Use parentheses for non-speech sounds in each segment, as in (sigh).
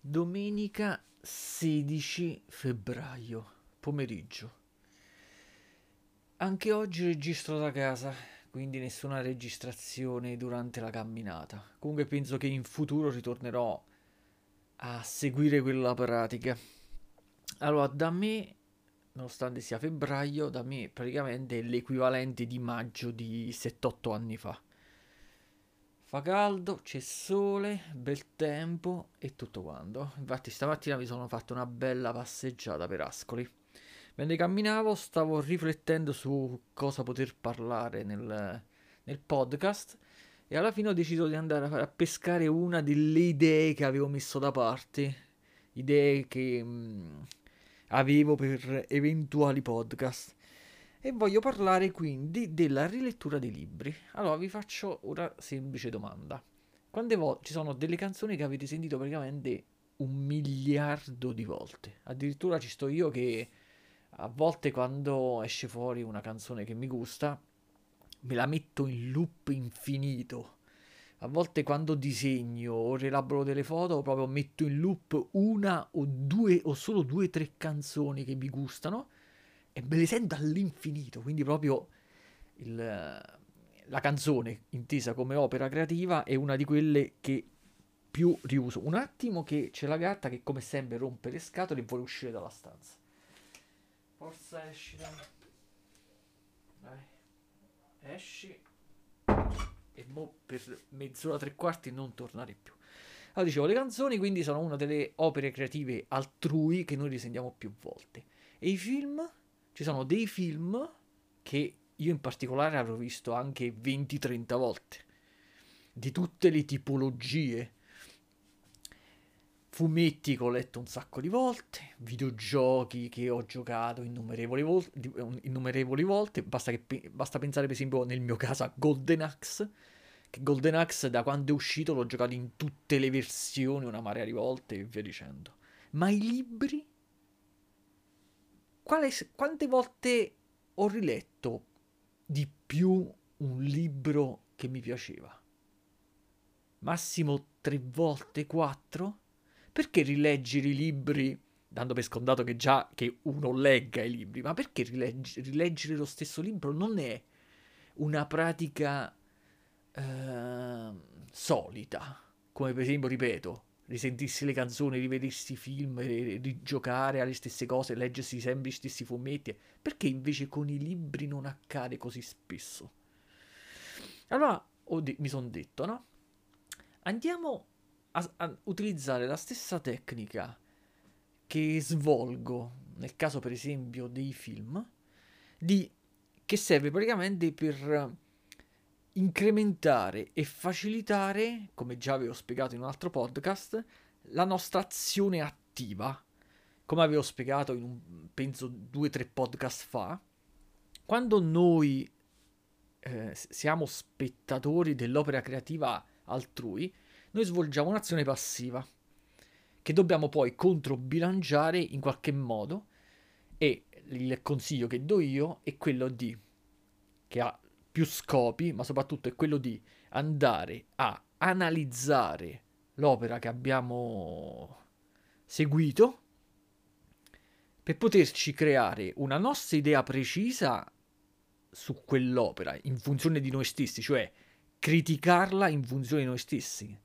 Domenica 16 febbraio, pomeriggio. Anche oggi registro da casa, quindi nessuna registrazione durante la camminata. Comunque penso che in futuro ritornerò a seguire quella pratica. Allora, da me, nonostante sia febbraio, da me praticamente è l'equivalente di maggio di 7-8 anni fa. Fa caldo, c'è sole, bel tempo e tutto quanto. Infatti stamattina mi sono fatto una bella passeggiata per Ascoli. Mentre camminavo stavo riflettendo su cosa poter parlare nel, nel podcast e alla fine ho deciso di andare a, a, pescare una delle idee che avevo messo da parte, idee che mh, mm, avevo per eventuali podcast e voglio parlare quindi della rilettura dei libri. Allora vi faccio una semplice domanda. Quante volte ci sono delle canzoni che avete sentito praticamente un miliardo di volte? Addirittura ci sto io che a volte quando esce fuori una canzone che mi gusta, me la metto in loop infinito. A volte quando disegno o rielaboro delle foto, proprio metto in loop una o due o solo due o tre canzoni che mi gustano e me le sento all'infinito, quindi proprio il, la canzone intesa come opera creativa è una di quelle che più riuso. Un attimo che c'è la gatta che come sempre rompe le scatole e vuole uscire dalla stanza. Forza esci dai. Dai. Esci. E mo per mezz'ora, tre quarti non tornare più. Allora dicevo, le canzoni quindi sono una delle opere creative altrui che noi risentiamo più volte. E i film ci sono dei film che io in particolare avrò visto anche 20-30 volte, di tutte le tipologie. Fumetti che ho letto un sacco di volte, videogiochi che ho giocato innumerevoli, vol- innumerevoli volte, basta, che, basta pensare per esempio nel mio caso a Golden Axe, che Golden Axe da quando è uscito l'ho giocato in tutte le versioni una marea di volte e via dicendo. Ma i libri quale, quante volte ho riletto di più un libro che mi piaceva? Massimo tre volte, quattro? Perché rileggere i libri, dando per scontato che già che uno legga i libri, ma perché rilegg- rileggere lo stesso libro non è una pratica eh, solita? Come per esempio, ripeto, risentirsi le canzoni, rivedersi i film, rigiocare alle stesse cose, leggersi sempre gli stessi fumetti. Perché invece con i libri non accade così spesso? Allora di- mi sono detto, no? Andiamo a, a utilizzare la stessa tecnica che svolgo nel caso per esempio dei film, di, che serve praticamente per incrementare e facilitare, come già avevo spiegato in un altro podcast, la nostra azione attiva. Come avevo spiegato in un, penso, due o tre podcast fa, quando noi eh, siamo spettatori dell'opera creativa altrui, noi svolgiamo un'azione passiva che dobbiamo poi controbilanciare in qualche modo e il consiglio che do io è quello di che ha più scopi, ma soprattutto è quello di andare a analizzare l'opera che abbiamo seguito per poterci creare una nostra idea precisa su quell'opera in funzione di noi stessi, cioè criticarla in funzione di noi stessi,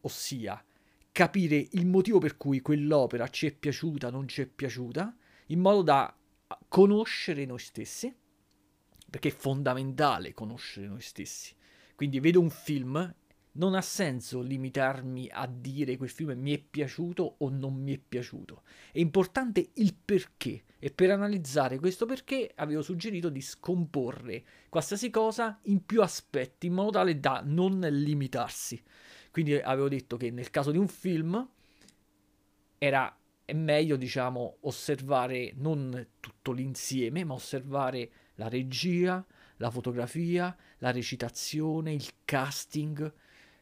ossia capire il motivo per cui quell'opera ci è piaciuta, non ci è piaciuta, in modo da conoscere noi stessi perché è fondamentale conoscere noi stessi. Quindi vedo un film, non ha senso limitarmi a dire quel film mi è piaciuto o non mi è piaciuto. È importante il perché e per analizzare questo perché avevo suggerito di scomporre qualsiasi cosa in più aspetti in modo tale da non limitarsi. Quindi avevo detto che nel caso di un film era è meglio, diciamo, osservare non tutto l'insieme, ma osservare la regia, la fotografia, la recitazione, il casting,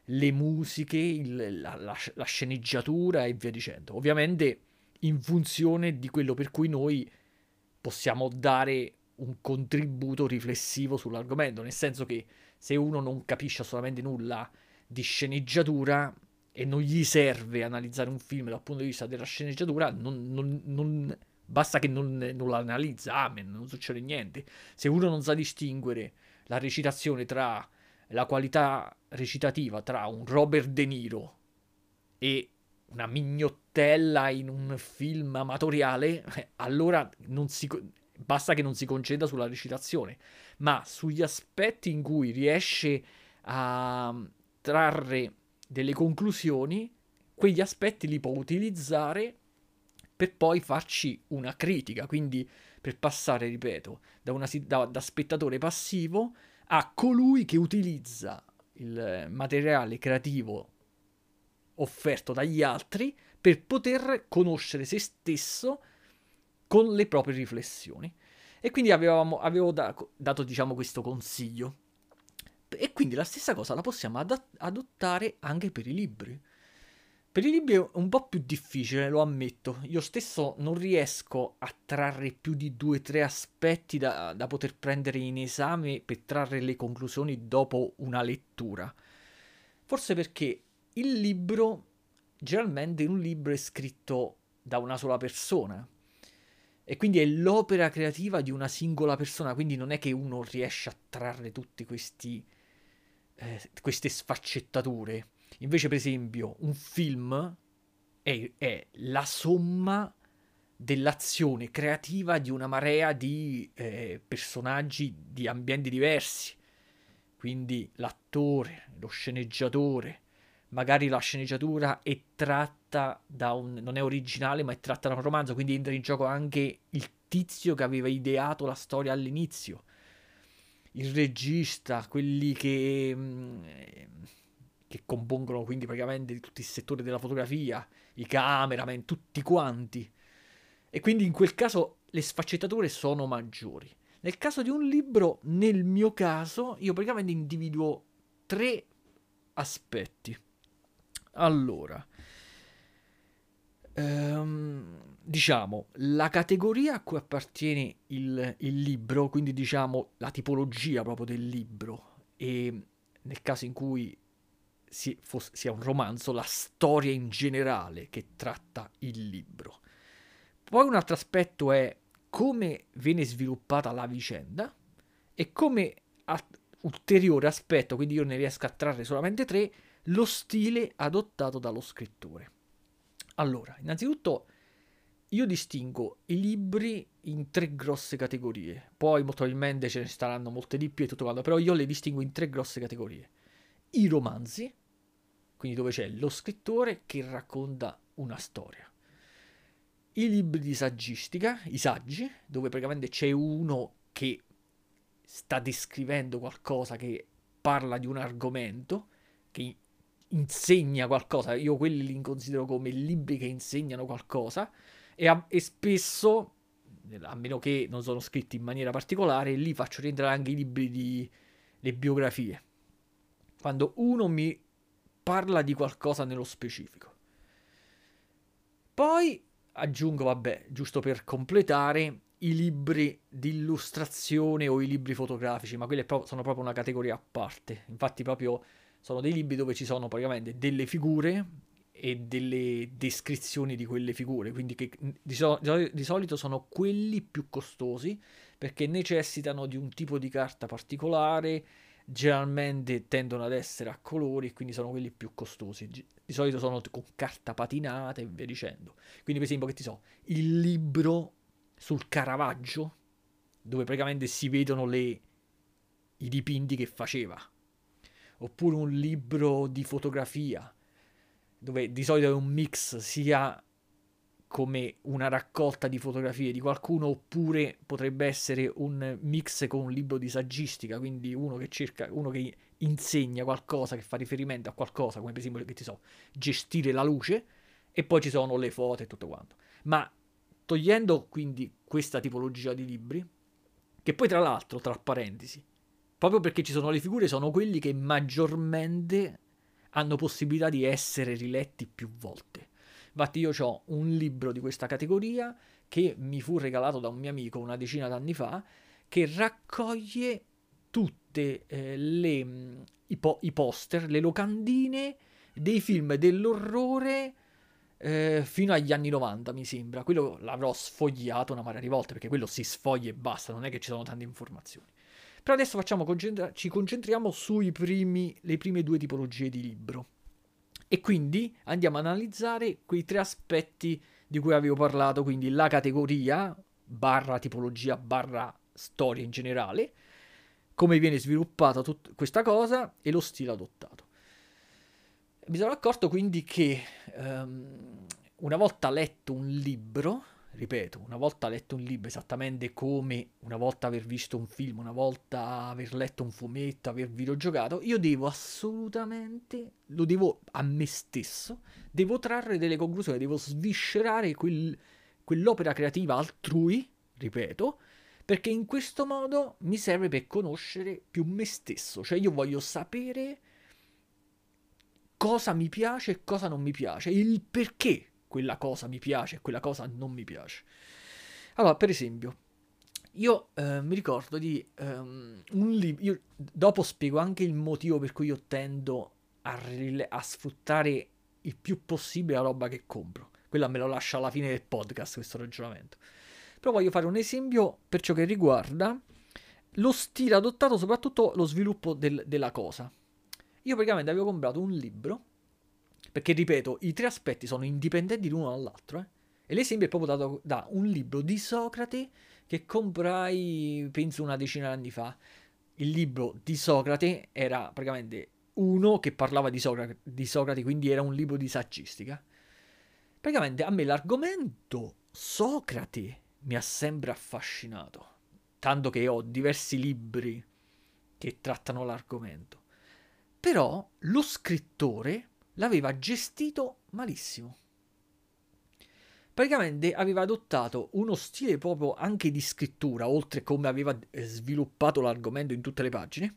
le musiche, il, la, la, la sceneggiatura e via dicendo. Ovviamente in funzione di quello per cui noi possiamo dare un contributo riflessivo sull'argomento, nel senso che se uno non capisce assolutamente nulla di sceneggiatura e non gli serve analizzare un film dal punto di vista della sceneggiatura, non, non, non, basta che non, non l'analizza, amen, non succede niente. Se uno non sa distinguere la recitazione tra la qualità recitativa tra un Robert De Niro e una mignottella in un film amatoriale, eh, allora si, basta che non si conceda sulla recitazione, ma sugli aspetti in cui riesce a trarre delle conclusioni, quegli aspetti li può utilizzare per poi farci una critica, quindi per passare, ripeto, da, una, da, da spettatore passivo a colui che utilizza il materiale creativo offerto dagli altri per poter conoscere se stesso con le proprie riflessioni. E quindi avevamo, avevo da, dato, diciamo, questo consiglio. E quindi la stessa cosa la possiamo ad- adottare anche per i libri. Per i libri è un po' più difficile, lo ammetto. Io stesso non riesco a trarre più di due o tre aspetti da, da poter prendere in esame per trarre le conclusioni dopo una lettura. Forse perché il libro, generalmente un libro è scritto da una sola persona. E quindi è l'opera creativa di una singola persona, quindi non è che uno riesce a trarre tutte eh, queste sfaccettature. Invece, per esempio, un film è, è la somma dell'azione creativa di una marea di eh, personaggi di ambienti diversi. Quindi l'attore, lo sceneggiatore, magari la sceneggiatura è tratta da un... non è originale ma è tratta da un romanzo, quindi entra in gioco anche il tizio che aveva ideato la storia all'inizio, il regista, quelli che, mm, che compongono quindi praticamente tutto il settore della fotografia, i cameraman, tutti quanti. E quindi in quel caso le sfaccettature sono maggiori. Nel caso di un libro, nel mio caso, io praticamente individuo tre aspetti. Allora, ehm, diciamo, la categoria a cui appartiene il, il libro, quindi diciamo la tipologia proprio del libro, e nel caso in cui si, fosse, sia un romanzo, la storia in generale che tratta il libro. Poi un altro aspetto è come viene sviluppata la vicenda e come a, ulteriore aspetto, quindi io ne riesco a trarre solamente tre, lo stile adottato dallo scrittore. Allora, innanzitutto io distingo i libri in tre grosse categorie, poi molto probabilmente ce ne staranno molte di più e tutto quanto, però io le distingo in tre grosse categorie. I romanzi, quindi dove c'è lo scrittore che racconta una storia. I libri di saggistica, i saggi, dove praticamente c'è uno che sta descrivendo qualcosa che parla di un argomento, che insegna qualcosa. Io quelli li considero come libri che insegnano qualcosa e, a, e spesso, a meno che non sono scritti in maniera particolare, lì faccio rientrare anche i libri di le biografie. Quando uno mi parla di qualcosa nello specifico. Poi aggiungo, vabbè, giusto per completare, i libri di illustrazione o i libri fotografici, ma quelli sono proprio una categoria a parte. Infatti proprio sono dei libri dove ci sono praticamente delle figure e delle descrizioni di quelle figure, quindi che di, so- di, solito sono quelli più costosi perché necessitano di un tipo di carta particolare, generalmente tendono ad essere a colori, quindi sono quelli più costosi. Di solito sono con carta patinata e via dicendo. Quindi per esempio che ti so, il libro sul Caravaggio, dove praticamente si vedono le, i dipinti che faceva oppure un libro di fotografia, dove di solito è un mix sia come una raccolta di fotografie di qualcuno oppure potrebbe essere un mix con un libro di saggistica, quindi uno che cerca, uno che insegna qualcosa, che fa riferimento a qualcosa, come per esempio, che ti so, gestire la luce e poi ci sono le foto e tutto quanto. Ma togliendo quindi questa tipologia di libri, che poi tra l'altro, tra parentesi, proprio perché ci sono le figure, sono quelli che maggiormente hanno possibilità di essere riletti più volte. Infatti io ho un libro di questa categoria che mi fu regalato da un mio amico una decina d'anni fa, che raccoglie tutte eh, le, mm, i, po- i, poster, le locandine dei film dell'orrore eh, fino agli anni 90, mi sembra. Quello l'avrò sfogliato una marea di volte perché quello si sfoglia e basta, non è che ci sono tante informazioni. Però adesso facciamo concentra- ci concentriamo sulle prime due tipologie di libro. E quindi andiamo ad analizzare quei tre aspetti di cui avevo parlato, quindi la categoria, barra tipologia, barra storia in generale, come viene sviluppata tut- questa cosa e lo stile adottato. Mi sono accorto quindi che um, una volta letto un libro, ripeto, una volta letto un libro esattamente come una volta aver visto un film, una volta aver letto un fumetto, aver videogiocato, io devo assolutamente, lo devo a me stesso, devo trarre delle conclusioni, devo sviscerare quel, quell'opera creativa altrui, ripeto, perché in questo modo mi serve per conoscere più me stesso, cioè io voglio sapere cosa mi piace e cosa non mi piace, il perché quella cosa mi piace e quella cosa non mi piace. Allora, per esempio, io eh, mi ricordo di um, un libro, dopo spiego anche il motivo per cui io tendo a, rile- a sfruttare il più possibile la roba che compro. Quella me lo lascio alla fine del podcast, questo ragionamento. Però voglio fare un esempio per ciò che riguarda lo stile adottato, soprattutto lo sviluppo del, della cosa. Io praticamente avevo comprato un libro, perché ripeto, i tre aspetti sono indipendenti l'uno dall'altro, eh? e l'esempio è proprio dato da un libro di Socrate che comprai, penso, una decina di anni fa. Il libro di Socrate era praticamente uno che parlava di Socrate, di Socrate, quindi era un libro di saggistica. Praticamente a me l'argomento Socrate mi ha sempre affascinato, tanto che ho diversi libri che trattano l'argomento. Però lo scrittore l'aveva gestito malissimo. Praticamente aveva adottato uno stile proprio anche di scrittura, oltre come aveva eh, sviluppato l'argomento in tutte le pagine,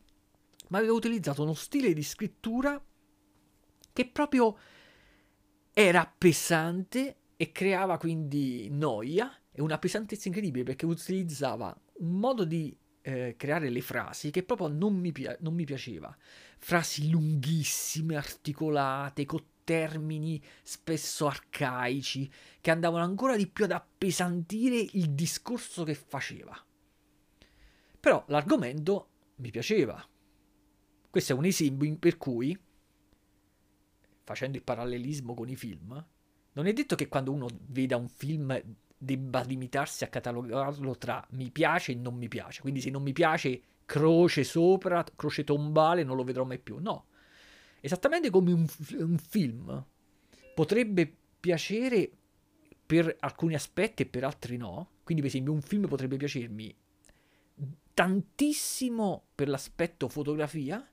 ma aveva utilizzato uno stile di scrittura che proprio era pesante e creava quindi noia e una pesantezza incredibile perché utilizzava un modo di eh, creare le frasi che proprio non mi, pi- non mi piaceva. Frasi lunghissime, articolate, con termini spesso arcaici, che andavano ancora di più ad appesantire il discorso che faceva. Però l'argomento mi piaceva. Questo è un esempio per cui, facendo il parallelismo con i film, non è detto che quando uno veda un film debba limitarsi a catalogarlo tra mi piace e non mi piace. Quindi se non mi piace, croce sopra, croce tombale, non lo vedrò mai più. No. Esattamente come un, un film potrebbe piacere per alcuni aspetti e per altri no. Quindi, per esempio, un film potrebbe piacermi tantissimo per l'aspetto fotografia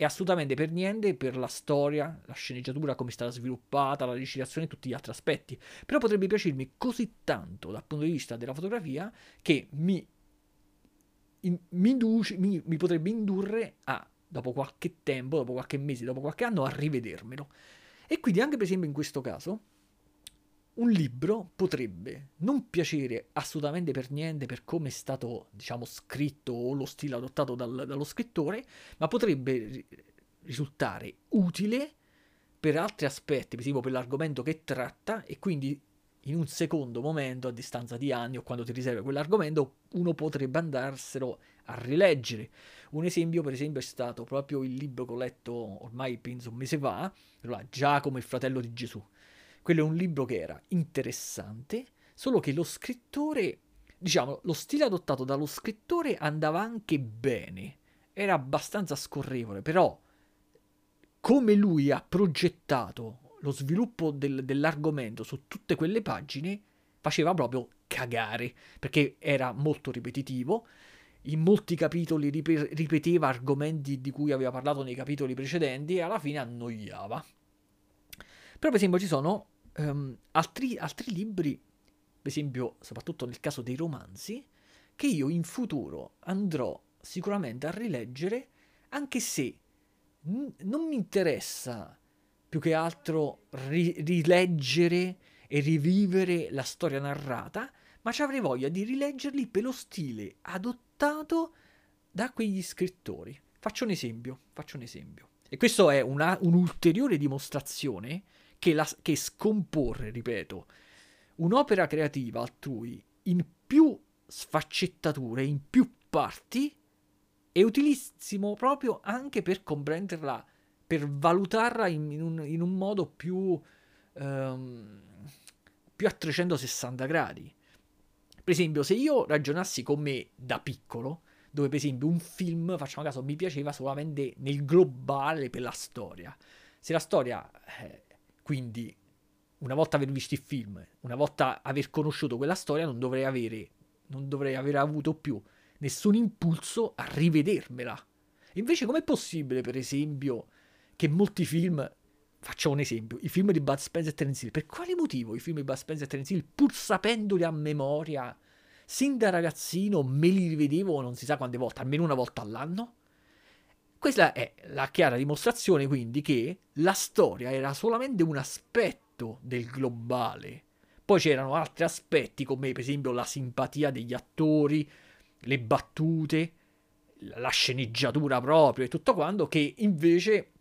e assolutamente per niente per la storia, la sceneggiatura, come è stata sviluppata, la recitazione e tutti gli altri aspetti. Però potrebbe piacermi così tanto dal punto di vista della fotografia che mi, in, mi, induce, mi, mi potrebbe indurre a, dopo qualche tempo, dopo qualche mese, dopo qualche anno, a rivedermelo. E quindi anche per esempio in questo caso un libro potrebbe non piacere assolutamente per niente per come è stato, diciamo, scritto o lo stile adottato dal, dallo scrittore, ma potrebbe risultare utile per altri aspetti, per esempio per l'argomento che tratta e quindi in un secondo momento, a distanza di anni o quando ti riserva quell'argomento, uno potrebbe andarselo a rileggere. Un esempio, per esempio, è stato proprio il libro che ho letto ormai penso un mese fa, Giacomo il fratello di Gesù quello è un libro che era interessante, solo che lo scrittore, diciamo, lo stile adottato dallo scrittore andava anche bene, era abbastanza scorrevole, però come lui ha progettato lo sviluppo del, dell'argomento su tutte quelle pagine, faceva proprio cagare, perché era molto ripetitivo, in molti capitoli rip- ripeteva argomenti di cui aveva parlato nei capitoli precedenti e alla fine annoiava. Però per esempio ci sono um, altri, altri libri, per esempio, soprattutto nel caso dei romanzi, che io in futuro andrò sicuramente a rileggere, anche se n- non mi interessa più che altro ri- rileggere e rivivere la storia narrata, ma ci avrei voglia di rileggerli per lo stile adottato da quegli scrittori. Faccio un esempio, faccio un esempio. E questo è una, un'ulteriore dimostrazione che, la, che scomporre, ripeto, un'opera creativa altrui in più sfaccettature, in più parti, è utilissimo proprio anche per comprenderla, per valutarla in, in, un, in un, modo più, um, più a 360 gradi. Per esempio, se io ragionassi con me da piccolo, dove per esempio un film, facciamo caso, mi piaceva solamente nel globale per la storia. Se la storia, eh, quindi, una volta aver visto il film, una volta aver conosciuto quella storia, non dovrei avere, non dovrei aver avuto più nessun impulso a rivedermela. Invece com'è possibile, per esempio, che molti film, facciamo un esempio, i film di Bud Spencer e Terence Hill, per quale motivo i film di Bud Spencer e Terence Hill, pur sapendoli a memoria, sin da ragazzino me li rivedevo non si sa quante volte, almeno una volta all'anno? Questa è la chiara dimostrazione quindi che la storia era solamente un aspetto del globale. Poi c'erano altri aspetti come per esempio la simpatia degli attori, le battute, la sceneggiatura proprio e tutto quanto che invece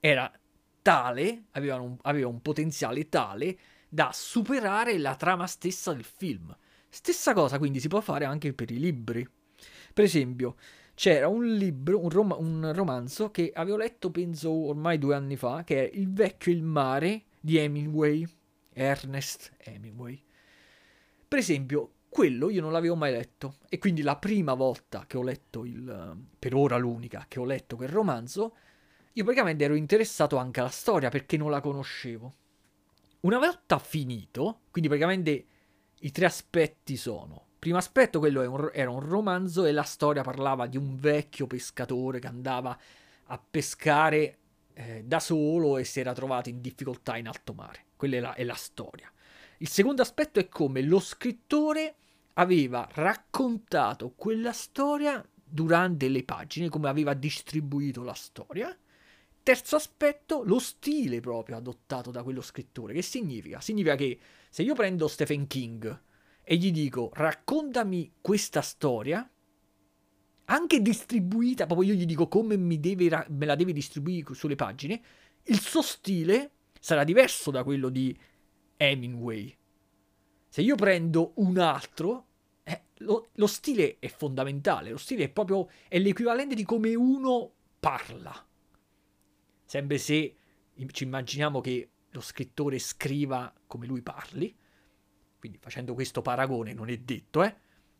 era tale, aveva un, aveva un potenziale tale da superare la trama stessa del film. Stessa cosa quindi si può fare anche per i libri. Per esempio, c'era un libro, un, rom- un, romanzo che avevo letto, penso, ormai due anni fa, che è Il vecchio il mare di Hemingway, Ernest Hemingway. Per esempio, quello io non l'avevo mai letto e quindi la prima volta che ho letto il, per ora l'unica che ho letto quel romanzo, io praticamente ero interessato anche alla storia perché non la conoscevo. Una volta finito, quindi praticamente i tre aspetti sono. Primo aspetto, quello era un romanzo e la storia parlava di un vecchio pescatore che andava a pescare eh, da solo e si era trovato in difficoltà in alto mare. Quella è la, è la storia. Il secondo aspetto è come lo scrittore aveva raccontato quella storia durante le pagine, come aveva distribuito la storia. Terzo aspetto, lo stile proprio adottato da quello scrittore. Che significa? Significa che se io prendo Stephen King e gli dico raccontami questa storia, anche distribuita, proprio io gli dico come deve, me la devi distribuire sulle pagine, il suo stile sarà diverso da quello di Hemingway. Se io prendo un altro, eh, lo, lo, stile è fondamentale, lo stile è proprio è l'equivalente di come uno parla. Sempre se ci immaginiamo che lo scrittore scriva come lui parli, quindi facendo questo paragone non è detto, eh,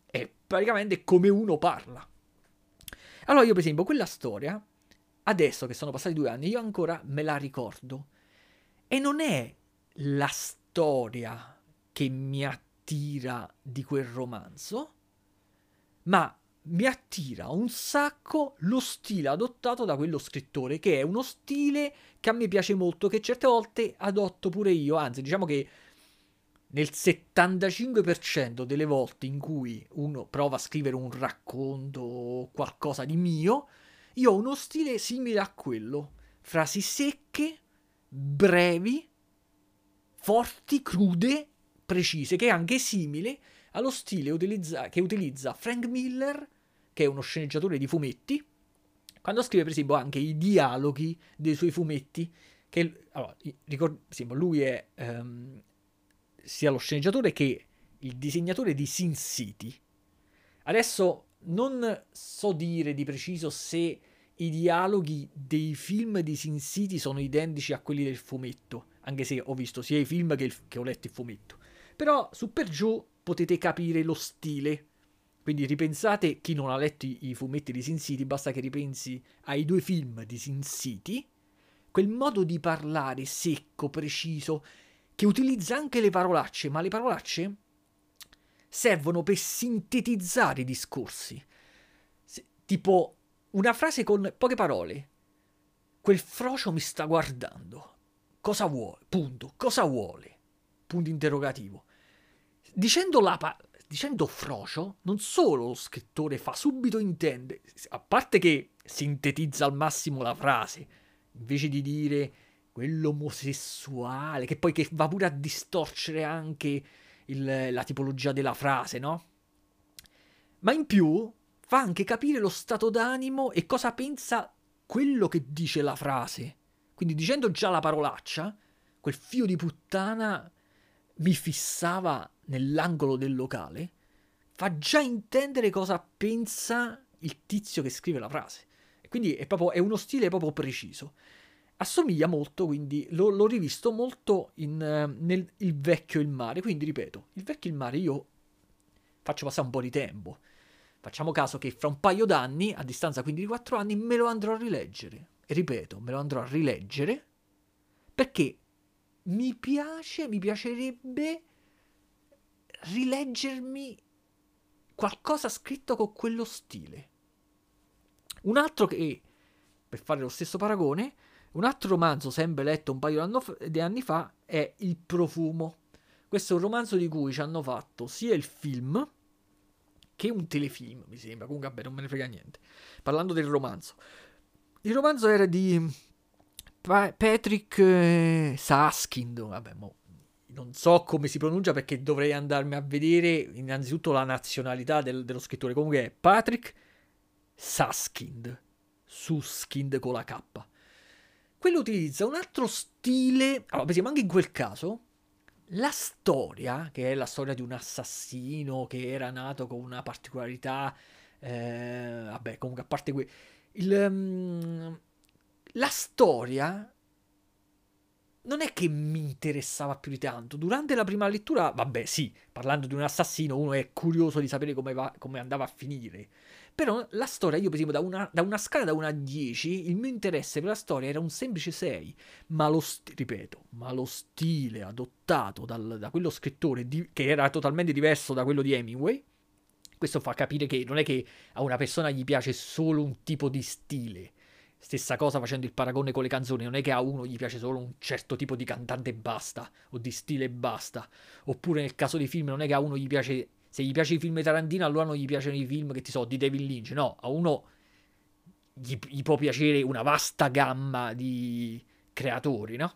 è praticamente come uno parla. Allora io per esempio quella storia, adesso che sono passati due anni, io ancora me la ricordo. E non è la storia che mi attira di quel romanzo, ma mi attira un sacco lo stile adottato da quello scrittore, che è uno stile che a me piace molto, che certe volte adotto pure io, anzi diciamo che nel 75% delle volte in cui uno prova a scrivere un racconto o qualcosa di mio, io ho uno stile simile a quello, frasi secche, brevi, forti, crude, precise, che è anche simile allo stile utilizza- che utilizza Frank Miller che è uno sceneggiatore di fumetti, quando scrive per esempio anche i dialoghi dei suoi fumetti, che allora, ricord- esempio, lui è um, sia lo sceneggiatore che il disegnatore di Sin City. Adesso non so dire di preciso se i dialoghi dei film di Sin City sono identici a quelli del fumetto, anche se ho visto sia i film che, il, che ho letto il fumetto. Però su per giù potete capire lo stile quindi ripensate, chi non ha letto i, fumetti di Sin City, basta che ripensi ai due film di Sin City, quel modo di parlare secco, preciso, che utilizza anche le parolacce, ma le parolacce servono per sintetizzare i discorsi. Se, tipo una frase con poche parole. Quel frocio mi sta guardando. Cosa vuole? Punto. Cosa vuole? Punto interrogativo. Dicendo la, pa- dicendo frocio, non solo lo scrittore fa subito intendere, a parte che sintetizza al massimo la frase, invece di dire quell'omosessuale, che poi che va pure a distorcere anche il, la tipologia della frase, no? Ma in più fa anche capire lo stato d'animo e cosa pensa quello che dice la frase, quindi dicendo già la parolaccia, quel fio di puttana mi fissava nell'angolo del locale, fa già intendere cosa pensa il tizio che scrive la frase. Quindi è, proprio, è uno stile proprio preciso. Assomiglia molto, quindi l'ho, l'ho rivisto molto in, uh, nel Il vecchio il mare. Quindi ripeto, Il vecchio il mare io faccio passare un po' di tempo. Facciamo caso che fra un paio d'anni, a distanza quindi di 4 anni, me lo andrò a rileggere. E ripeto, me lo andrò a rileggere perché mi piace, mi piacerebbe rileggermi qualcosa scritto con quello stile. Un altro che, per fare lo stesso paragone, un altro romanzo sempre letto un paio di anni fa è Il profumo. Questo è un romanzo di cui ci hanno fatto sia il film che un telefilm, mi sembra. Comunque, vabbè, non me ne frega niente. Parlando del romanzo. Il romanzo era di pa- Patrick eh, Saskind. Vabbè, mo, non so come si pronuncia perché dovrei andarmi a vedere innanzitutto la nazionalità del, dello scrittore. Comunque è Patrick Saskind. Suskind con la K. Quello utilizza un altro stile. Allora, per esempio, anche in quel caso, la storia, che è la storia di un assassino che era nato con una particolarità. Eh, vabbè, comunque, a parte qui. Um, la storia non è che mi interessava più di tanto. Durante la prima lettura, vabbè, sì, parlando di un assassino, uno è curioso di sapere come, va, come andava a finire. Però la storia, io per esempio, da una, da una, scala da 1 a 10, il mio interesse per la storia era un semplice 6. Ma lo, st- ripeto, ma lo stile adottato dal, da quello scrittore, di, che era totalmente diverso da quello di Hemingway, questo fa capire che non è che a una persona gli piace solo un tipo di stile Stessa cosa facendo il paragone con le canzoni, non è che a uno gli piace solo un certo tipo di cantante e basta, o di stile e basta. Oppure nel caso dei film non è che a uno gli piace, se gli piace i film di Tarantino allora non gli piacciono i film che ti so, di David Lynch, no, a uno gli, gli può piacere una vasta gamma di creatori, no?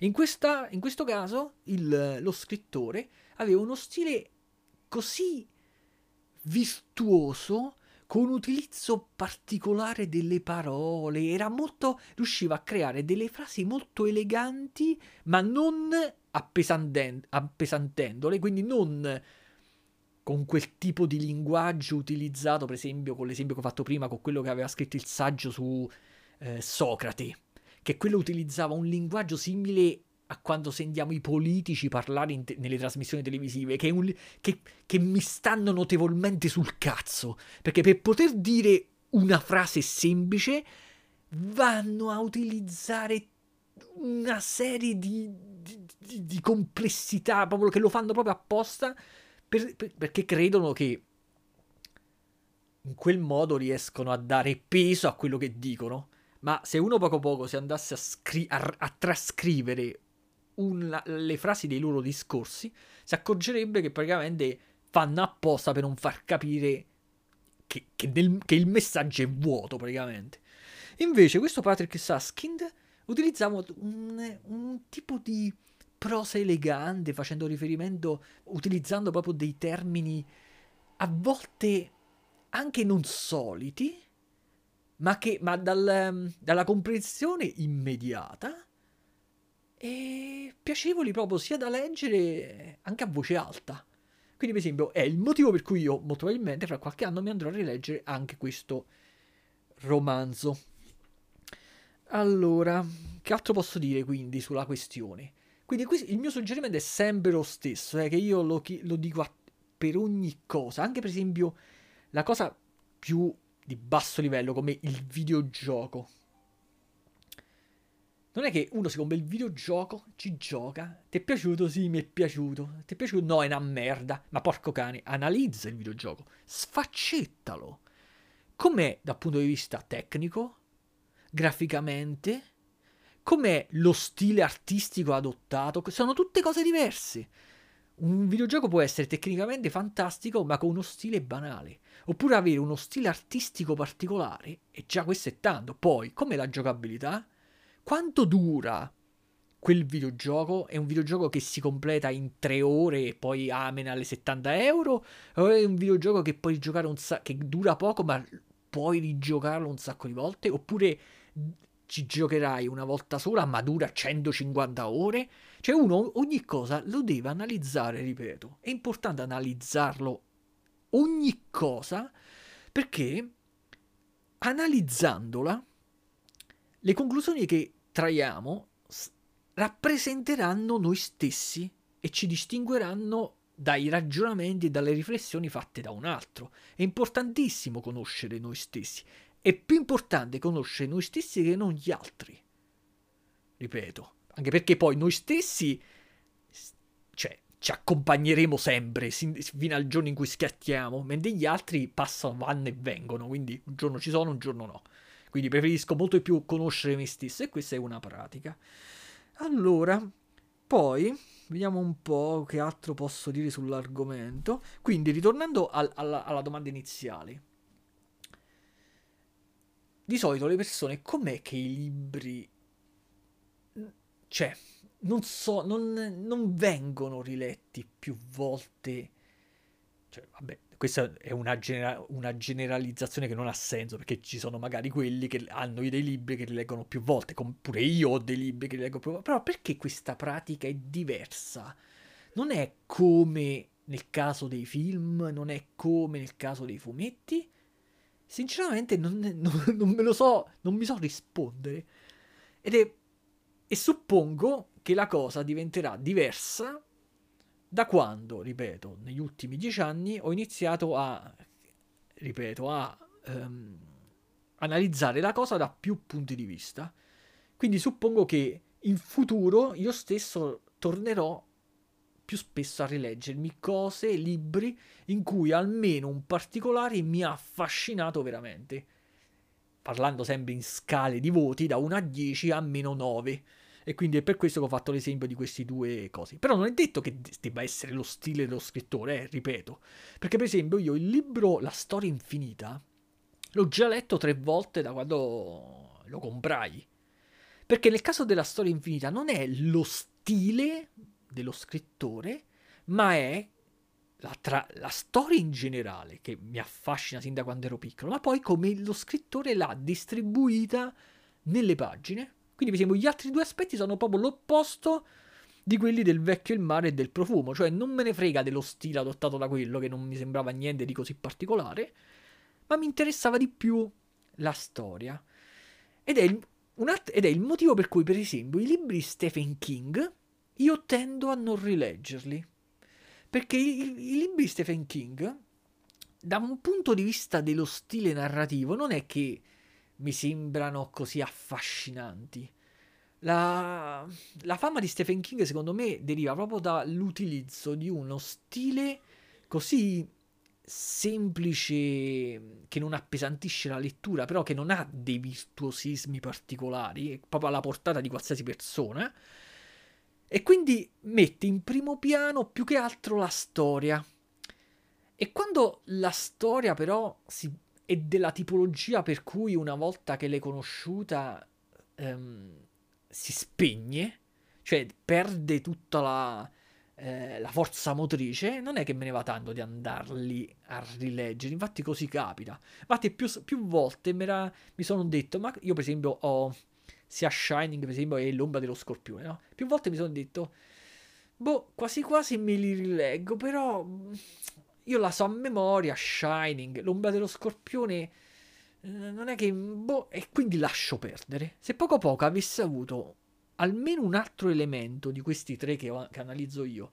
In, questa, in questo caso il, lo scrittore aveva uno stile così virtuoso con un utilizzo particolare delle parole, era molto, riusciva a creare delle frasi molto eleganti, ma non appesantendole, quindi non con quel tipo di linguaggio utilizzato, per esempio, con l'esempio che ho fatto prima, con quello che aveva scritto il saggio su eh, Socrate, che quello utilizzava un linguaggio simile a quando sentiamo i politici parlare te- nelle trasmissioni televisive, che, un, che, che mi stanno notevolmente sul cazzo. Perché per poter dire una frase semplice vanno a utilizzare una serie di, di, di, complessità, proprio che lo fanno proprio apposta per, per, perché credono che in quel modo riescono a dare peso a quello che dicono. Ma se uno poco poco si andasse a, scri- a, a trascrivere un, le frasi dei loro discorsi, si accorgerebbe che praticamente fanno apposta per non far capire che, che, del, che il messaggio è vuoto praticamente. Invece questo Patrick Saskind utilizzava un, un tipo di prosa elegante, facendo riferimento, utilizzando proprio dei termini a volte anche non soliti, ma che ma dal, dalla comprensione immediata e piacevoli proprio sia da leggere anche a voce alta. Quindi, per esempio, è il motivo per cui io molto probabilmente fra qualche anno mi andrò a rileggere anche questo romanzo. Allora, che altro posso dire quindi sulla questione? Quindi il mio suggerimento è sempre lo stesso, è eh, che io lo, lo dico a, per ogni cosa, anche per esempio la cosa più di basso livello come il videogioco non è che uno si compra il videogioco, ci gioca, ti è piaciuto? Sì, mi è piaciuto. Ti è piaciuto? No, è una merda. Ma porco cane, analizza il videogioco, sfaccettalo. Com'è dal punto di vista tecnico, graficamente, com'è lo stile artistico adottato, sono tutte cose diverse. Un videogioco può essere tecnicamente fantastico, ma con uno stile banale. Oppure avere uno stile artistico particolare, e già questo è tanto. Poi, com'è la giocabilità? quanto dura quel videogioco? È un videogioco che si completa in tre ore e poi amena alle 70 euro? O è un videogioco che puoi giocare un sa- che dura poco ma puoi rigiocarlo un sacco di volte, oppure ci giocherai una volta sola, ma dura 150 ore. Cioè, uno ogni cosa lo deve analizzare, ripeto. È importante analizzarlo ogni cosa perché analizzandola, le conclusioni che traiamo rappresenteranno noi stessi e ci distingueranno dai ragionamenti e dalle riflessioni fatte da un altro. È importantissimo conoscere noi stessi. È più importante conoscere noi stessi che non gli altri. Ripeto, anche perché poi noi stessi cioè, ci accompagneremo sempre fino al giorno in cui schiattiamo, mentre gli altri passano, vanno e vengono, quindi un giorno ci sono, un giorno no. Quindi preferisco molto di più conoscere me stesso e questa è una pratica. Allora, poi vediamo un po' che altro posso dire sull'argomento. Quindi, ritornando al, alla, alla domanda iniziale. Di solito le persone, com'è che i libri... Cioè, non so, non, non vengono riletti più volte. Cioè, vabbè, questa è una, genera- una, generalizzazione che non ha senso perché ci sono magari quelli che hanno dei libri che li leggono più volte, come pure io ho dei libri che li leggo più volte, però perché questa pratica è diversa? Non è come nel caso dei film, non è come nel caso dei fumetti? Sinceramente non, non, (laughs) non me lo so, non mi so rispondere. Ed è... E suppongo che la cosa diventerà diversa da quando, ripeto, negli ultimi dieci anni ho iniziato a, ripeto, a um, analizzare la cosa da più punti di vista. Quindi suppongo che in futuro io stesso tornerò più spesso a rileggermi cose, libri in cui almeno un particolare mi ha affascinato veramente. Parlando sempre in scale di voti da 1 a 10 a meno 9 e quindi è per questo che ho fatto l'esempio di questi due cose. Però non è detto che debba essere lo stile dello scrittore, eh, ripeto. Perché per esempio io il libro La storia infinita l'ho già letto tre volte da quando lo comprai. Perché nel caso della storia infinita non è lo stile dello scrittore, ma è la, tra- la, storia in generale che mi affascina sin da quando ero piccolo, ma poi come lo scrittore l'ha distribuita nelle pagine quindi, per esempio, gli altri due aspetti sono proprio l'opposto di quelli del vecchio il mare e del profumo. Cioè, non me ne frega dello stile adottato da quello, che non mi sembrava niente di così particolare, ma mi interessava di più la storia. Ed è il, alt- ed è il motivo per cui, per esempio, i libri Stephen King io tendo a non rileggerli. Perché i, i libri di Stephen King, da un punto di vista dello stile narrativo, non è che mi sembrano così affascinanti. La, la, fama di Stephen King, secondo me, deriva proprio dall'utilizzo di uno stile così semplice che non appesantisce la lettura, però che non ha dei virtuosismi particolari, proprio alla portata di qualsiasi persona. E quindi mette in primo piano più che altro la storia. E quando la storia però si e della tipologia per cui una volta che l'hai conosciuta ehm, si spegne, cioè perde tutta la, eh, la, forza motrice, non è che me ne va tanto di andarli a rileggere, infatti così capita. Infatti più, più volte mi sono detto, ma io per esempio ho sia Shining per esempio e l'ombra dello scorpione, no? Più volte mi sono detto, boh, quasi quasi me li rileggo, però io la so a memoria, Shining, l'ombra dello scorpione, eh, non è che... Boh, e quindi lascio perdere. Se poco poco avesse avuto almeno un altro elemento di questi tre che, che analizzo io,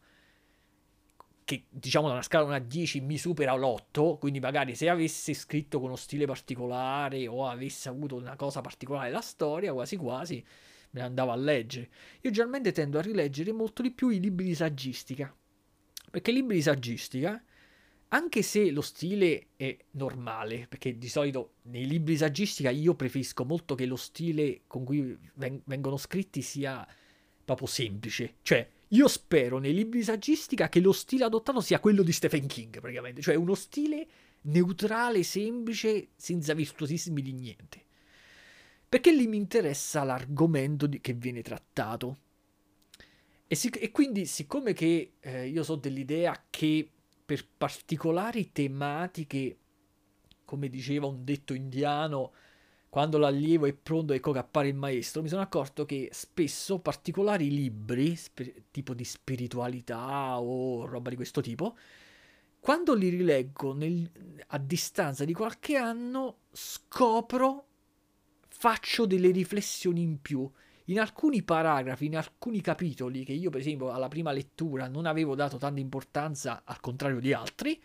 che diciamo da una scala 1 a 10 mi supera l'8, quindi magari se avesse scritto con uno stile particolare o avesse avuto una cosa particolare la storia, quasi quasi me ne andavo a leggere. Io generalmente tendo a rileggere molto di più i libri di saggistica, perché i libri di saggistica anche se lo stile è normale, perché di solito nei libri di saggistica io preferisco molto che lo stile con cui ven- vengono scritti sia proprio semplice. Cioè, io spero nei libri di saggistica che lo stile adottato sia quello di Stephen King, praticamente. Cioè, uno stile neutrale, semplice, senza virtuosismi di niente. Perché lì mi interessa l'argomento di- che viene trattato. E, sic- e quindi, siccome che eh, io so dell'idea che per particolari tematiche come diceva un detto indiano, quando l'allievo è pronto che appare il maestro, mi sono accorto che spesso particolari libri, sp- tipo di spiritualità o roba di questo tipo, quando li rileggo nel, a distanza di qualche anno, scopro, faccio delle riflessioni in più. In alcuni paragrafi, in alcuni capitoli, che io per esempio alla prima lettura non avevo dato tanta importanza, al contrario di altri,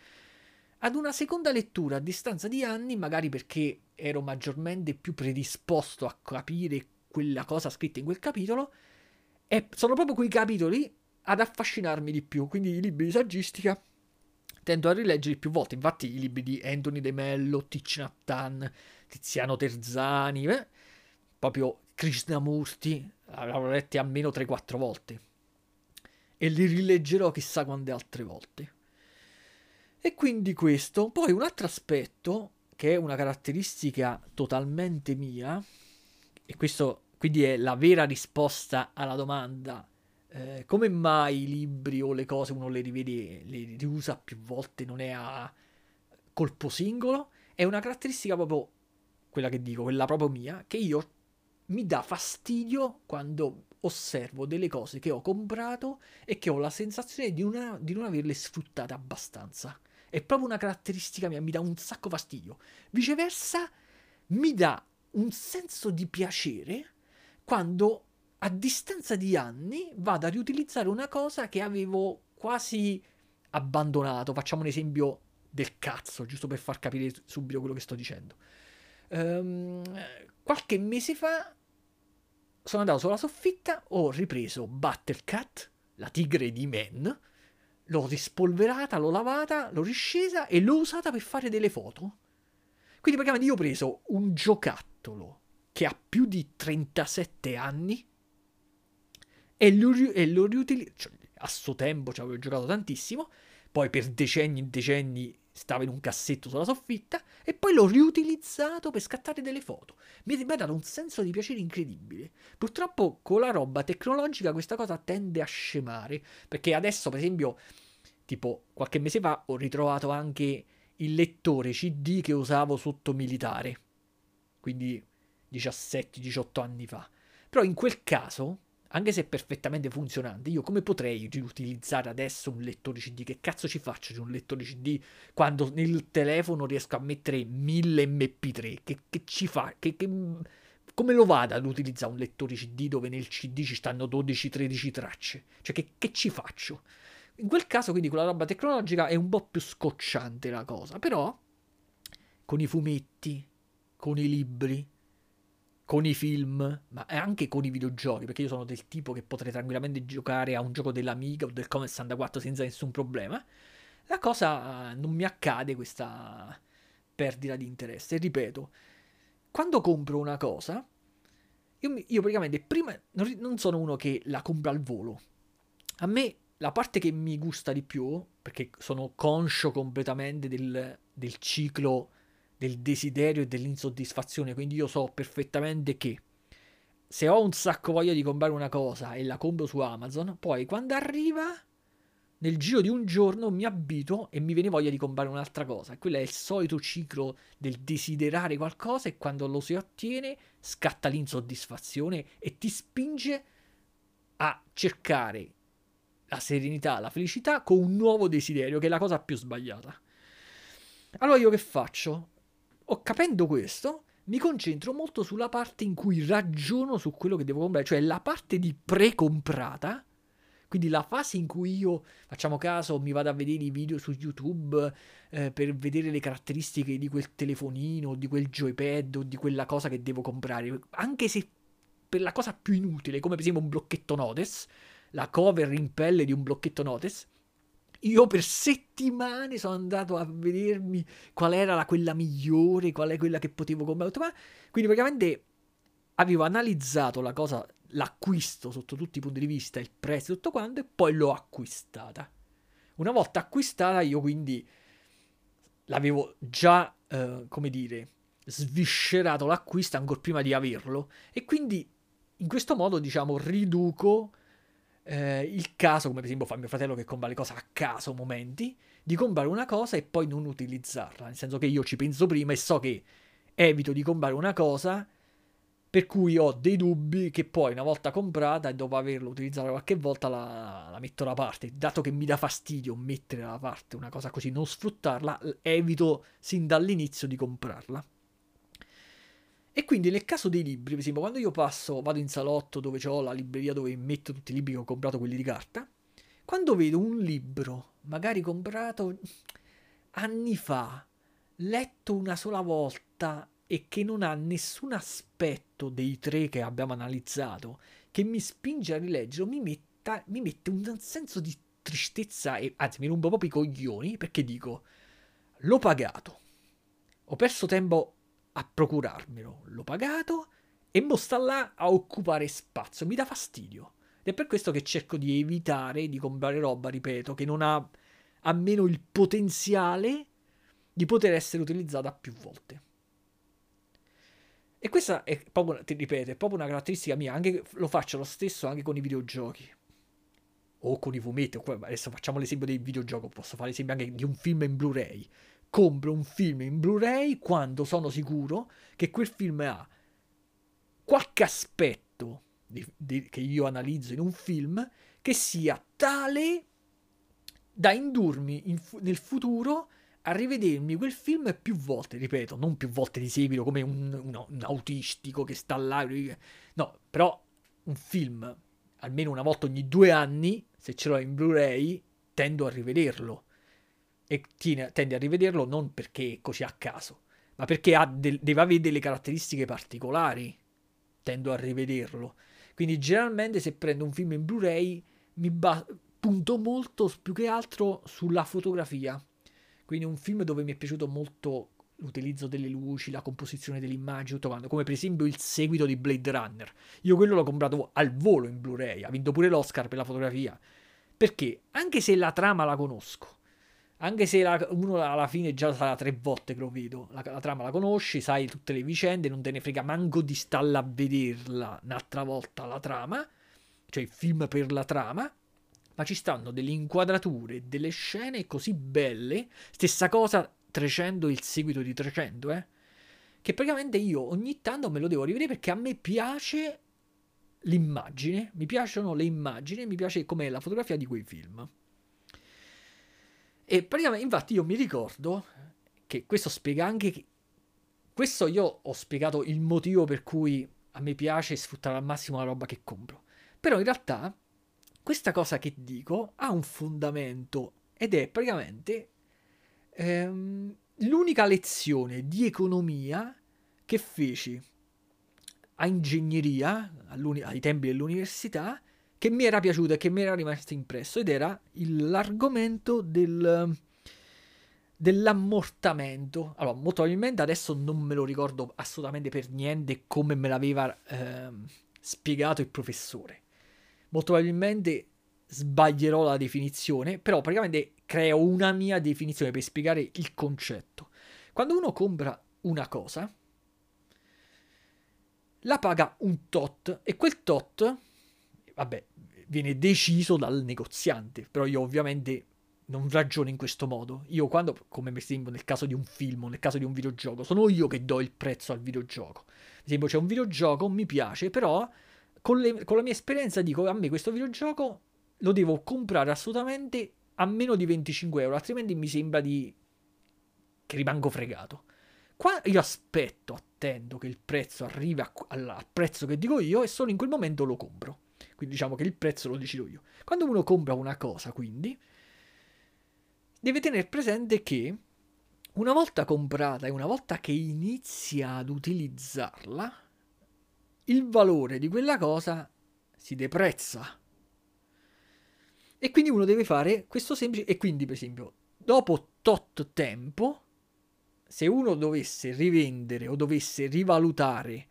ad una seconda lettura a distanza di anni, magari perché ero maggiormente più predisposto a capire quella cosa scritta in quel capitolo, e sono proprio quei capitoli ad affascinarmi di più. Quindi i libri di saggistica tendo a rileggerli più volte. Infatti i libri di Anthony De Mello, Thich Nhat Tiziano Terzani, eh, proprio Krishnamurti, l'avrò letti almeno 3-4 volte. E li rileggerò chissà quante altre volte. E quindi questo. Poi un altro aspetto, che è una caratteristica totalmente mia, e questo quindi è la vera risposta alla domanda eh, come mai i libri o le cose uno le rivede, le riusa più volte, non è a colpo singolo? È una caratteristica proprio quella che dico, quella proprio mia, che io mi dà fastidio quando osservo delle cose che ho comprato e che ho la sensazione di, una, di non averle sfruttate abbastanza. È proprio una caratteristica mia, mi dà un sacco fastidio. Viceversa, mi dà un senso di piacere quando a distanza di anni vado a riutilizzare una cosa che avevo quasi abbandonato. Facciamo un esempio del cazzo, giusto per far capire subito quello che sto dicendo. Um, qualche mese fa sono andato sulla soffitta, ho ripreso Battlecat, la tigre di Men, l'ho rispolverata, l'ho lavata, l'ho riscesa e l'ho usata per fare delle foto. Quindi praticamente io ho preso un giocattolo che ha più di 37 anni e lo, e lo riutilizzo. Cioè, a suo tempo ci avevo giocato tantissimo, poi per decenni e decenni stava in un cassetto sulla soffitta e poi l'ho riutilizzato per scattare delle foto. Mi ha dato un senso di piacere incredibile. Purtroppo con la roba tecnologica questa cosa tende a scemare, perché adesso per esempio, tipo qualche mese fa ho ritrovato anche il lettore CD che usavo sotto militare, quindi 17-18 anni fa. Però in quel caso anche se è perfettamente funzionante, io come potrei riutilizzare adesso un lettore CD? Che cazzo ci faccio di un lettore CD quando nel telefono riesco a mettere 1000 MP3? Che, che ci fa? Che, che, come lo vado ad utilizzare un lettore CD dove nel CD ci stanno 12-13 tracce? Cioè, che, che ci faccio? In quel caso, quindi, con la roba tecnologica è un po' più scocciante la cosa, però con i fumetti, con i libri, con i film, ma anche con i videogiochi, perché io sono del tipo che potrei tranquillamente giocare a un gioco dell'Amiga o del Commodore 64 senza nessun problema, la cosa non mi accade questa perdita di interesse. Ripeto, quando compro una cosa, io, io praticamente prima non, non sono uno che la compra al volo. A me la parte che mi gusta di più, perché sono conscio completamente del, del ciclo del desiderio e dell'insoddisfazione. Quindi io so perfettamente che se ho un sacco voglia di comprare una cosa e la compro su Amazon, poi quando arriva nel giro di un giorno mi abito e mi viene voglia di comprare un'altra cosa. Quello è il solito ciclo del desiderare qualcosa e quando lo si ottiene scatta l'insoddisfazione e ti spinge a cercare la serenità, la felicità con un nuovo desiderio, che è la cosa più sbagliata. Allora io che faccio? O capendo questo, mi concentro molto sulla parte in cui ragiono su quello che devo comprare, cioè la parte di pre-comprata, quindi la fase in cui io, facciamo caso, mi vado a vedere i video su YouTube eh, per vedere le caratteristiche di quel telefonino, di quel joypad o di quella cosa che devo comprare, anche se per la cosa più inutile, come per esempio un blocchetto notice, la cover in pelle di un blocchetto notice, io per settimane sono andato a vedermi qual era la, quella migliore, qual è quella che potevo comprare. Quindi praticamente avevo analizzato la cosa, l'acquisto sotto tutti i punti di vista, il prezzo e tutto quanto, e poi l'ho acquistata. Una volta acquistata, io quindi l'avevo già, eh, come dire, sviscerato l'acquisto ancora prima di averlo, e quindi in questo modo, diciamo, riduco eh, il caso, come per esempio fa mio fratello che compra le cose a caso, momenti, di comprare una cosa e poi non utilizzarla. Nel senso che io ci penso prima e so che evito di comprare una cosa per cui ho dei dubbi che poi una volta comprata e dopo averla utilizzata qualche volta la, la, metto da parte. Dato che mi dà fastidio mettere da parte una cosa così, non sfruttarla, evito sin dall'inizio di comprarla. E quindi nel caso dei libri, per esempio, quando io passo, vado in salotto dove ho la libreria dove metto tutti i libri che ho comprato, quelli di carta, quando vedo un libro, magari comprato anni fa, letto una sola volta e che non ha nessun aspetto dei tre che abbiamo analizzato che mi spinge a rileggerlo, mi, metta, mi mette un senso di tristezza e anzi mi rompo proprio i coglioni perché dico l'ho pagato, ho perso tempo a procurarmelo. L'ho pagato e mo sta là a occupare spazio. Mi dà fastidio. Ed è per questo che cerco di evitare di comprare roba, ripeto, che non ha almeno il potenziale di poter essere utilizzata più volte. E questa è proprio, ti ripeto, è proprio una caratteristica mia, anche, lo faccio lo stesso anche con i videogiochi. O con i fumetti, adesso facciamo l'esempio del videogioco, posso fare l'esempio anche di un film in Blu-ray compro un film in Blu-ray quando sono sicuro che quel film ha qualche aspetto di, di, che io analizzo in un film che sia tale da indurmi in, nel futuro a rivedermi quel film più volte, ripeto, non più volte di seguito come un, un, un autistico che sta là, no, però un film almeno una volta ogni due anni, se ce l'ho in Blu-ray, tendo a rivederlo e tendi a rivederlo non perché così a caso, ma perché del, deve avere delle caratteristiche particolari. Tendo a rivederlo. Quindi generalmente se prendo un film in Blu-ray mi ba- punto molto più che altro sulla fotografia. Quindi un film dove mi è piaciuto molto l'utilizzo delle luci, la composizione dell'immagine, tutto quanto, come per esempio il seguito di Blade Runner. Io quello l'ho comprato al volo in Blu-ray, ha vinto pure l'Oscar per la fotografia. Perché? Anche se la trama la conosco, anche se la, uno alla fine già sarà tre volte che lo vedo, la, la, trama la conosci, sai tutte le vicende, non te ne frega manco di starla a vederla un'altra volta la trama, cioè il film per la trama, ma ci stanno delle inquadrature, delle scene così belle, stessa cosa 300 il seguito di 300, eh, che praticamente io ogni tanto me lo devo rivedere perché a me piace l'immagine, mi piacciono le immagini, mi piace com'è la fotografia di quei film. E praticamente, infatti, io mi ricordo che questo spiega anche. Che... Questo io ho spiegato il motivo per cui a me piace sfruttare al massimo la roba che compro. Però in realtà, questa cosa che dico ha un fondamento ed è praticamente ehm, l'unica lezione di economia che feci a ingegneria ai tempi dell'università che mi era piaciuto e che mi era rimasto impresso ed era l'argomento del, dell'ammortamento. Allora, molto probabilmente adesso non me lo ricordo assolutamente per niente come me l'aveva eh, spiegato il professore. Molto probabilmente sbaglierò la definizione, però praticamente creo una mia definizione per spiegare il concetto. Quando uno compra una cosa, la paga un tot e quel tot, vabbè, viene deciso dal negoziante. Però io ovviamente non ragiono in questo modo. Io quando, come per esempio nel caso di un film nel caso di un videogioco, sono io che do il prezzo al videogioco. Per esempio c'è un videogioco, mi piace, però con, le, con la mia esperienza dico a me questo videogioco lo devo comprare assolutamente a meno di 25 euro, altrimenti mi sembra di... che rimango fregato. Qua io aspetto, attendo che il prezzo arrivi al prezzo che dico io e solo in quel momento lo compro. Quindi diciamo che il prezzo lo decido io. Quando uno compra una cosa, quindi, deve tenere presente che una volta comprata e una volta che inizia ad utilizzarla, il valore di quella cosa si deprezza. E quindi uno deve fare questo semplice... E quindi, per esempio, dopo tot tempo, se uno dovesse rivendere o dovesse rivalutare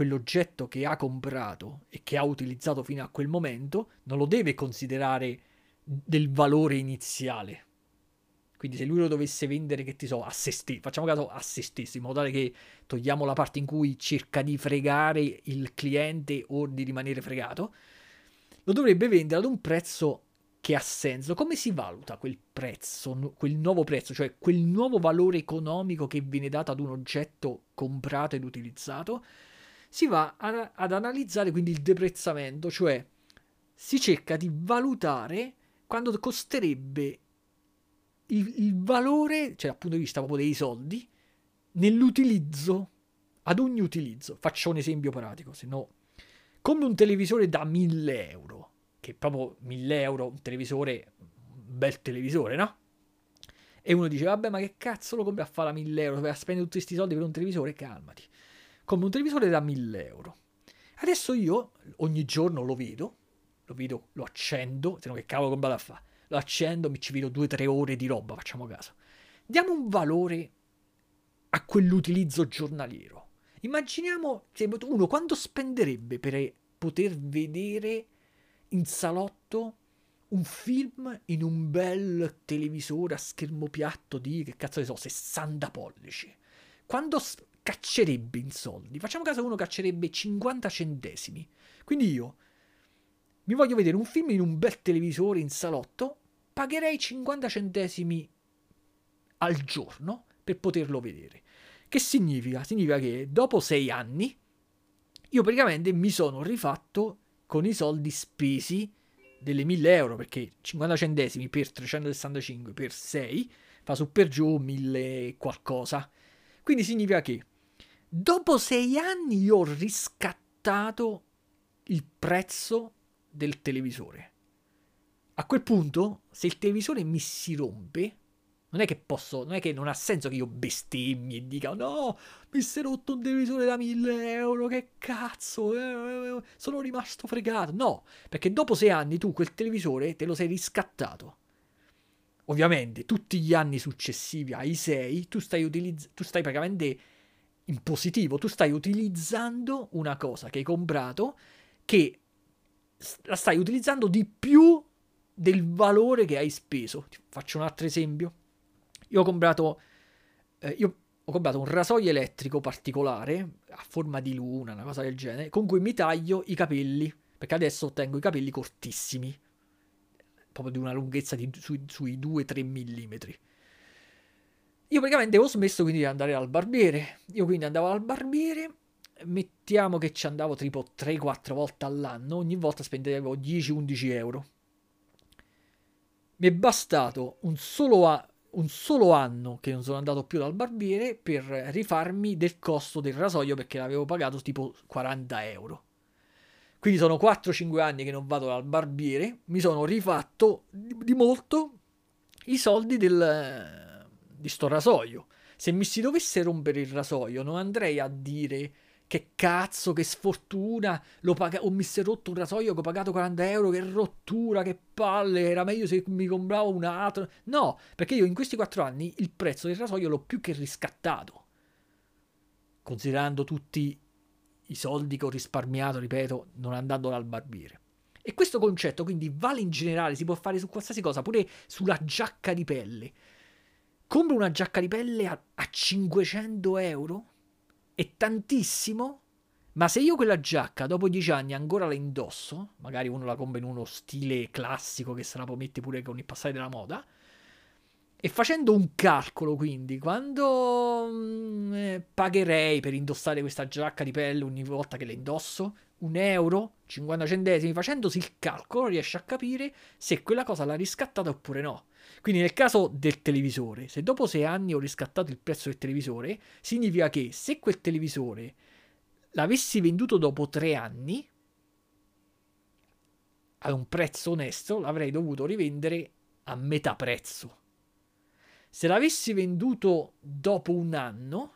quell'oggetto che ha comprato e che ha utilizzato fino a quel momento non lo deve considerare del valore iniziale. Quindi se lui lo dovesse vendere, che ti so, a se stesso, facciamo caso a se stesso, in modo tale che togliamo la parte in cui cerca di fregare il cliente o di rimanere fregato, lo dovrebbe vendere ad un prezzo che ha senso. Come si valuta quel prezzo, quel nuovo prezzo, cioè quel nuovo valore economico che viene dato ad un oggetto comprato ed utilizzato? Si va a, ad analizzare quindi il deprezzamento, cioè si cerca di valutare quando costerebbe il, il valore, cioè dal punto di vista proprio dei soldi, nell'utilizzo, ad ogni utilizzo. Faccio un esempio pratico, se no, come un televisore da 1000 euro che proprio 1000 euro, un televisore, un bel televisore, no? E uno dice, vabbè, ma che cazzo lo compri a fare a 1000 euro? Per spendere tutti questi soldi per un televisore? Calmati. Come un televisore da 1000 euro. Adesso io ogni giorno lo vedo, lo vedo, lo accendo, se no che cavolo comprato a fare? Lo accendo, mi ci vedo 2-3 ore di roba, facciamo caso. Diamo un valore a quell'utilizzo giornaliero. Immaginiamo uno quanto spenderebbe per poter vedere in salotto un film in un bel televisore a schermo piatto di, che cazzo ne so, 60 pollici. Quando caccerebbe in soldi? Facciamo caso uno caccerebbe 50 centesimi. Quindi io mi voglio vedere un film in un bel televisore in salotto, pagherei 50 centesimi al giorno per poterlo vedere. Che significa? Significa che dopo sei anni io praticamente mi sono rifatto con i soldi spesi delle 1000 euro, perché 50 centesimi per 365 per 6 fa su per giù 1000 qualcosa. Quindi significa che dopo 6 anni io ho riscattato il prezzo del televisore. A quel punto, se il televisore mi si rompe, non è che posso, non è che non ha senso che io bestemmi e dica no, mi si è rotto un televisore da 1000 euro, che cazzo, eh, eh, sono rimasto fregato. No, perché dopo sei anni tu quel televisore te lo sei riscattato. Ovviamente tutti gli anni successivi ai 6 tu stai, utilizz- tu stai praticamente in positivo, tu stai utilizzando una cosa che hai comprato che la stai utilizzando di più del valore che hai speso. Faccio un altro esempio. Io ho comprato, eh, io ho comprato un rasoio elettrico particolare, a forma di luna, una cosa del genere, con cui mi taglio i capelli, perché adesso ottengo i capelli cortissimi, proprio di una lunghezza di, sui, sui 2-3 mm. Io praticamente ho smesso quindi di andare al barbiere. Io quindi andavo al barbiere, mettiamo che ci andavo tipo 3-4 volte all'anno, ogni volta spendevo 10-11 euro. Mi è bastato un solo, a- un solo anno che non sono andato più dal barbiere per rifarmi del costo del rasoio perché l'avevo pagato tipo 40 euro. Quindi sono 4-5 anni che non vado dal barbiere, mi sono rifatto di molto i soldi del, di sto rasoio. Se mi si dovesse rompere il rasoio non andrei a dire che cazzo, che sfortuna, lo paga- o mi si è rotto un rasoio che ho pagato 40 euro, che rottura, che palle, era meglio se mi compravo un altro. No, perché io in questi 4 anni il prezzo del rasoio l'ho più che riscattato. Considerando tutti i soldi che ho risparmiato, ripeto, non andando dal barbiere. E questo concetto quindi vale in generale, si può fare su qualsiasi cosa, pure sulla giacca di pelle. Compro una giacca di pelle a, a 500 euro? è tantissimo, ma se io quella giacca dopo dieci anni ancora la indosso, magari uno la compra in uno stile classico che se la può mettere pure con il passare della moda, e facendo un calcolo quindi, quando mm, eh, pagherei per indossare questa giacca di pelle ogni volta che la indosso? Un euro? 50 centesimi? Facendosi il calcolo riesce a capire se quella cosa l'ha riscattata oppure no. Quindi nel caso del televisore, se dopo sei anni ho riscattato il prezzo del televisore, significa che se quel televisore l'avessi venduto dopo tre anni, a un prezzo onesto, l'avrei dovuto rivendere a metà prezzo. Se l'avessi venduto dopo un anno,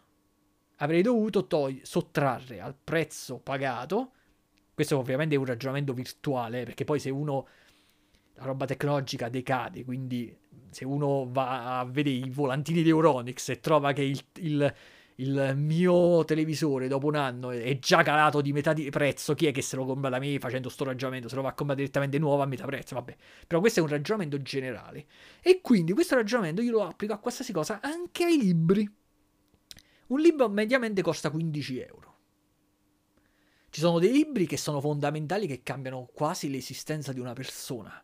avrei dovuto togli- sottrarre al prezzo pagato. Questo ovviamente è un ragionamento virtuale, perché poi se uno la roba tecnologica decade, quindi se uno va a vedere i volantini di Euronix e trova che il, il, il, mio televisore dopo un anno è già calato di metà di prezzo, chi è che se lo compra da me facendo sto ragionamento? Se lo va a comprare direttamente nuovo a metà prezzo, vabbè. Però questo è un ragionamento generale. E quindi questo ragionamento io lo applico a qualsiasi cosa, anche ai libri. Un libro mediamente costa 15 euro. Ci sono dei libri che sono fondamentali che cambiano quasi l'esistenza di una persona.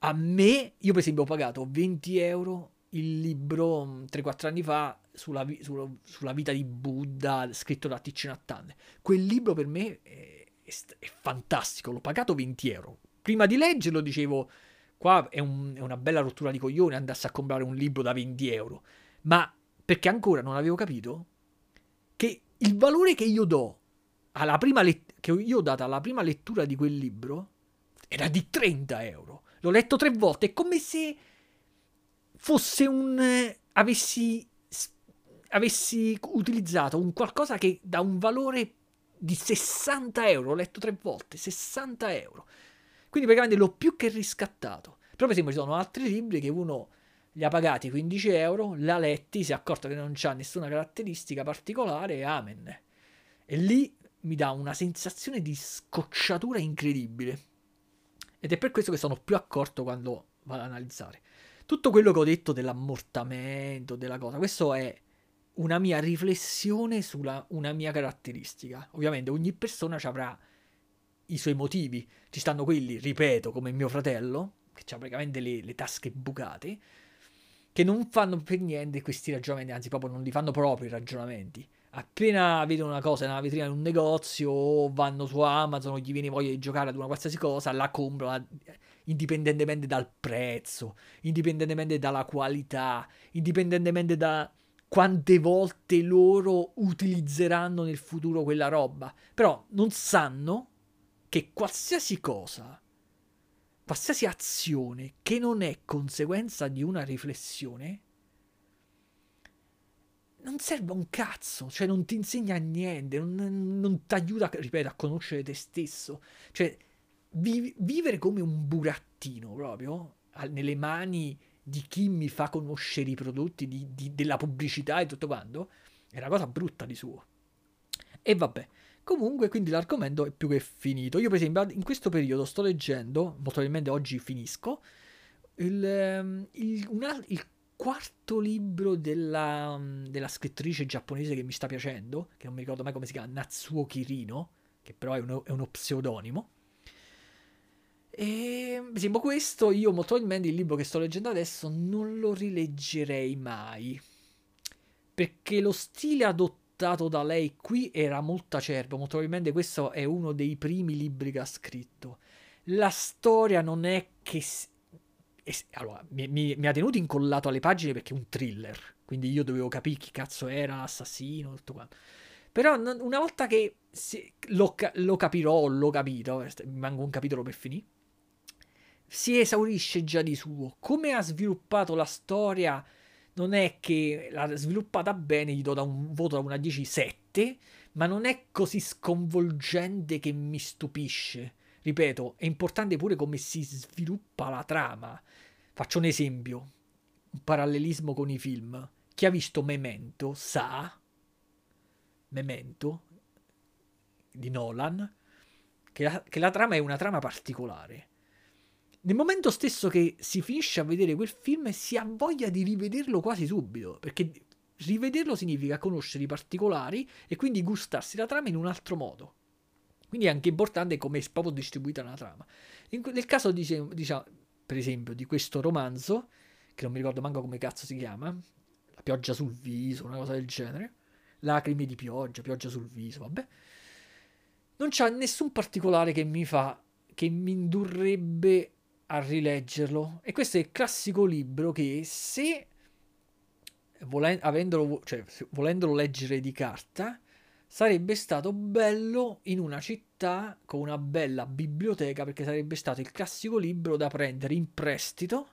A me, io per esempio ho pagato 20 euro il libro 3-4 anni fa sulla, sulla, sulla, vita di Buddha scritto da Nhat Hanh. Quel libro per me è, è, è, fantastico, l'ho pagato 20 euro. Prima di leggerlo dicevo, qua è, un, è una bella rottura di coglione andarsi a comprare un libro da 20 euro. Ma perché ancora non avevo capito che il valore che io do alla prima let- che io ho dato alla prima lettura di quel libro era di 30 euro. L'ho letto tre volte, è come se fosse un... Eh, avessi, avessi utilizzato un qualcosa che dà un valore di 60 euro, l'ho letto tre volte, 60 euro. Quindi praticamente l'ho più che riscattato. Però per esempio ci sono altri libri che uno li ha pagati 15 euro, l'ha letti, si è accorto che non c'ha nessuna caratteristica particolare amen. E lì mi dà una sensazione di scocciatura incredibile. Ed è per questo che sono più accorto quando vado ad analizzare. Tutto quello che ho detto dell'ammortamento, della cosa, questo è una mia riflessione su una mia caratteristica. Ovviamente ogni persona avrà i suoi motivi. Ci stanno quelli, ripeto, come mio fratello, che ha praticamente le, le tasche bucate, che non fanno per niente questi ragionamenti, anzi proprio non li fanno proprio i ragionamenti appena vedono una cosa nella vetrina di un negozio o vanno su Amazon o gli viene voglia di giocare ad una qualsiasi cosa, la comprano indipendentemente dal prezzo, indipendentemente dalla qualità, indipendentemente da quante volte loro utilizzeranno nel futuro quella roba. Però non sanno che qualsiasi cosa, qualsiasi azione che non è conseguenza di una riflessione, non serve un cazzo, cioè non ti insegna niente, non, non ti aiuta, ripeto, a conoscere te stesso. Cioè, vi, vivere come un burattino proprio, nelle mani di chi mi fa conoscere i prodotti, di, di, della pubblicità e tutto quanto, è una cosa brutta di suo. E vabbè, comunque quindi l'argomento è più che finito. Io per esempio in questo periodo sto leggendo, molto probabilmente oggi finisco, il, ehm, il, una, il quarto libro della, della, scrittrice giapponese che mi sta piacendo, che non mi ricordo mai come si chiama, Natsuo Kirino, che però è uno, è uno pseudonimo. E per esempio questo, io molto probabilmente il libro che sto leggendo adesso non lo rileggerei mai. Perché lo stile adottato da lei qui era molto acerbo, molto probabilmente questo è uno dei primi libri che ha scritto. La storia non è che allora, mi, mi, mi, ha tenuto incollato alle pagine perché è un thriller, quindi io dovevo capire chi cazzo era l'assassino, tutto quanto. Però una volta che si, lo, lo, capirò, l'ho capito, mi manca un capitolo per finire, si esaurisce già di suo. Come ha sviluppato la storia, non è che l'ha sviluppata bene, gli do da un voto da 1 a 10 7, ma non è così sconvolgente che mi stupisce. Ripeto, è importante pure come si sviluppa la trama. Faccio un esempio, un parallelismo con i film. Chi ha visto Memento sa, Memento di Nolan, che la, che la trama è una trama particolare. Nel momento stesso che si finisce a vedere quel film si ha voglia di rivederlo quasi subito, perché rivederlo significa conoscere i particolari e quindi gustarsi la trama in un altro modo. Quindi è anche importante come è proprio distribuita la trama. In, nel caso, diciamo, diciamo, per esempio, di questo romanzo, che non mi ricordo manco come cazzo si chiama, La pioggia sul viso, una cosa del genere, lacrime di pioggia, pioggia sul viso, vabbè, non c'è nessun particolare che mi fa, che mi indurrebbe a rileggerlo. E questo è il classico libro che se, volen- avendolo, cioè, volendolo leggere di carta, sarebbe stato bello in una città con una bella biblioteca perché sarebbe stato il classico libro da prendere in prestito,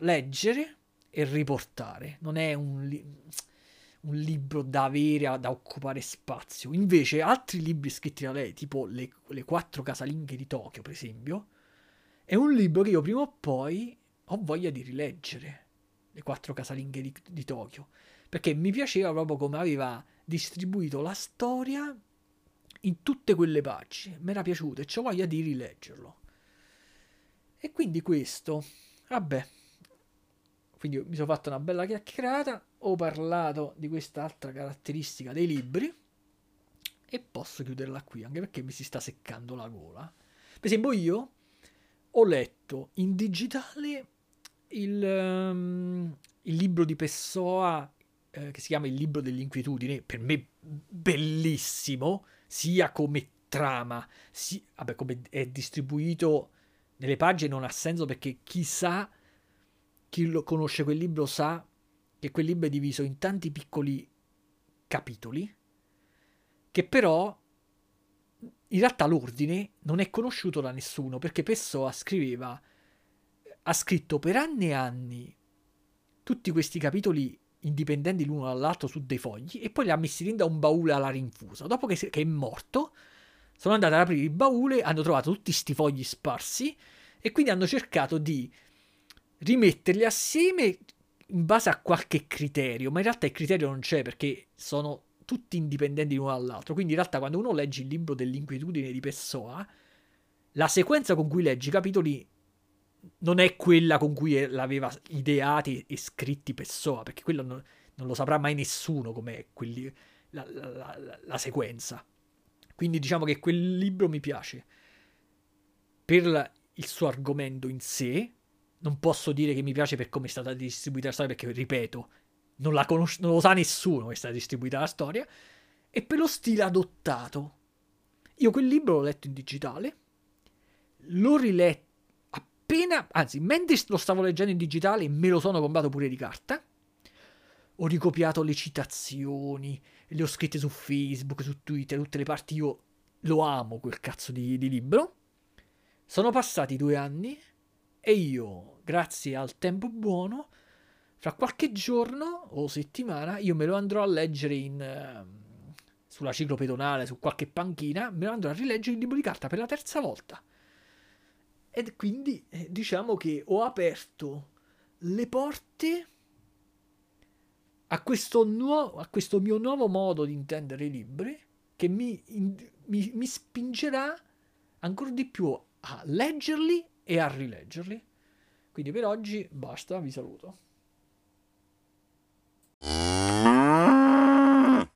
leggere e riportare. Non è un, li- un libro da avere, da occupare spazio. Invece altri libri scritti da lei, tipo Le, le quattro casalinghe di Tokyo, per esempio, è un libro che io prima o poi ho voglia di rileggere. Le quattro casalinghe di, di Tokyo. Perché mi piaceva proprio come aveva distribuito la storia in tutte quelle pagine. Mi era piaciuto e ho voglia di rileggerlo. E quindi questo, vabbè, quindi mi sono fatto una bella chiacchierata, ho parlato di questa altra caratteristica dei libri e posso chiuderla qui, anche perché mi si sta seccando la gola. Per esempio io ho letto in digitale il, um, il libro di Pessoa eh, che si chiama Il libro dell'inquietudine, per me bellissimo, sia come trama, sia, vabbè, come è distribuito nelle pagine non ha senso perché chi sa, chi lo conosce quel libro sa che quel libro è diviso in tanti piccoli capitoli, che però in realtà l'ordine non è conosciuto da nessuno perché Pessoa scriveva, ha scritto per anni e anni tutti questi capitoli indipendenti l'uno dall'altro su dei fogli e poi li ha messi dentro un baule alla rinfusa. Dopo che, che è morto, sono andati ad aprire il baule, hanno trovato tutti questi fogli sparsi e quindi hanno cercato di rimetterli assieme in base a qualche criterio, ma in realtà il criterio non c'è perché sono tutti indipendenti l'uno dall'altro. Quindi in realtà quando uno legge il libro dell'inquietudine di Pessoa, la sequenza con cui legge i capitoli non è quella con cui l'aveva ideati e scritti Pessoa, perché quello non, non lo saprà mai nessuno quelli, la, la, la, la sequenza. Quindi diciamo che quel libro mi piace per il suo argomento in sé, non posso dire che mi piace per come è stata distribuita la storia, perché, ripeto, non, la conosce, non lo sa nessuno come è stata distribuita la storia, e per lo stile adottato. Io quel libro l'ho letto in digitale, l'ho riletto appena, anzi, mentre lo stavo leggendo in digitale, me lo sono comprato pure di carta. Ho ricopiato le citazioni, le ho scritte su Facebook, su Twitter, tutte le parti. Io lo amo quel cazzo di, di libro. Sono passati due anni e io, grazie al tempo buono, fra qualche giorno o settimana, io me lo andrò a leggere in, uh, sulla ciclopedonale, su qualche panchina, me lo andrò a rileggere il libro di carta per la terza volta. E quindi eh, diciamo che ho aperto le porte a questo, nuovo, a questo mio nuovo modo di intendere i libri che mi, in, mi, mi spingerà ancora di più a leggerli e a rileggerli. Quindi per oggi basta, vi saluto.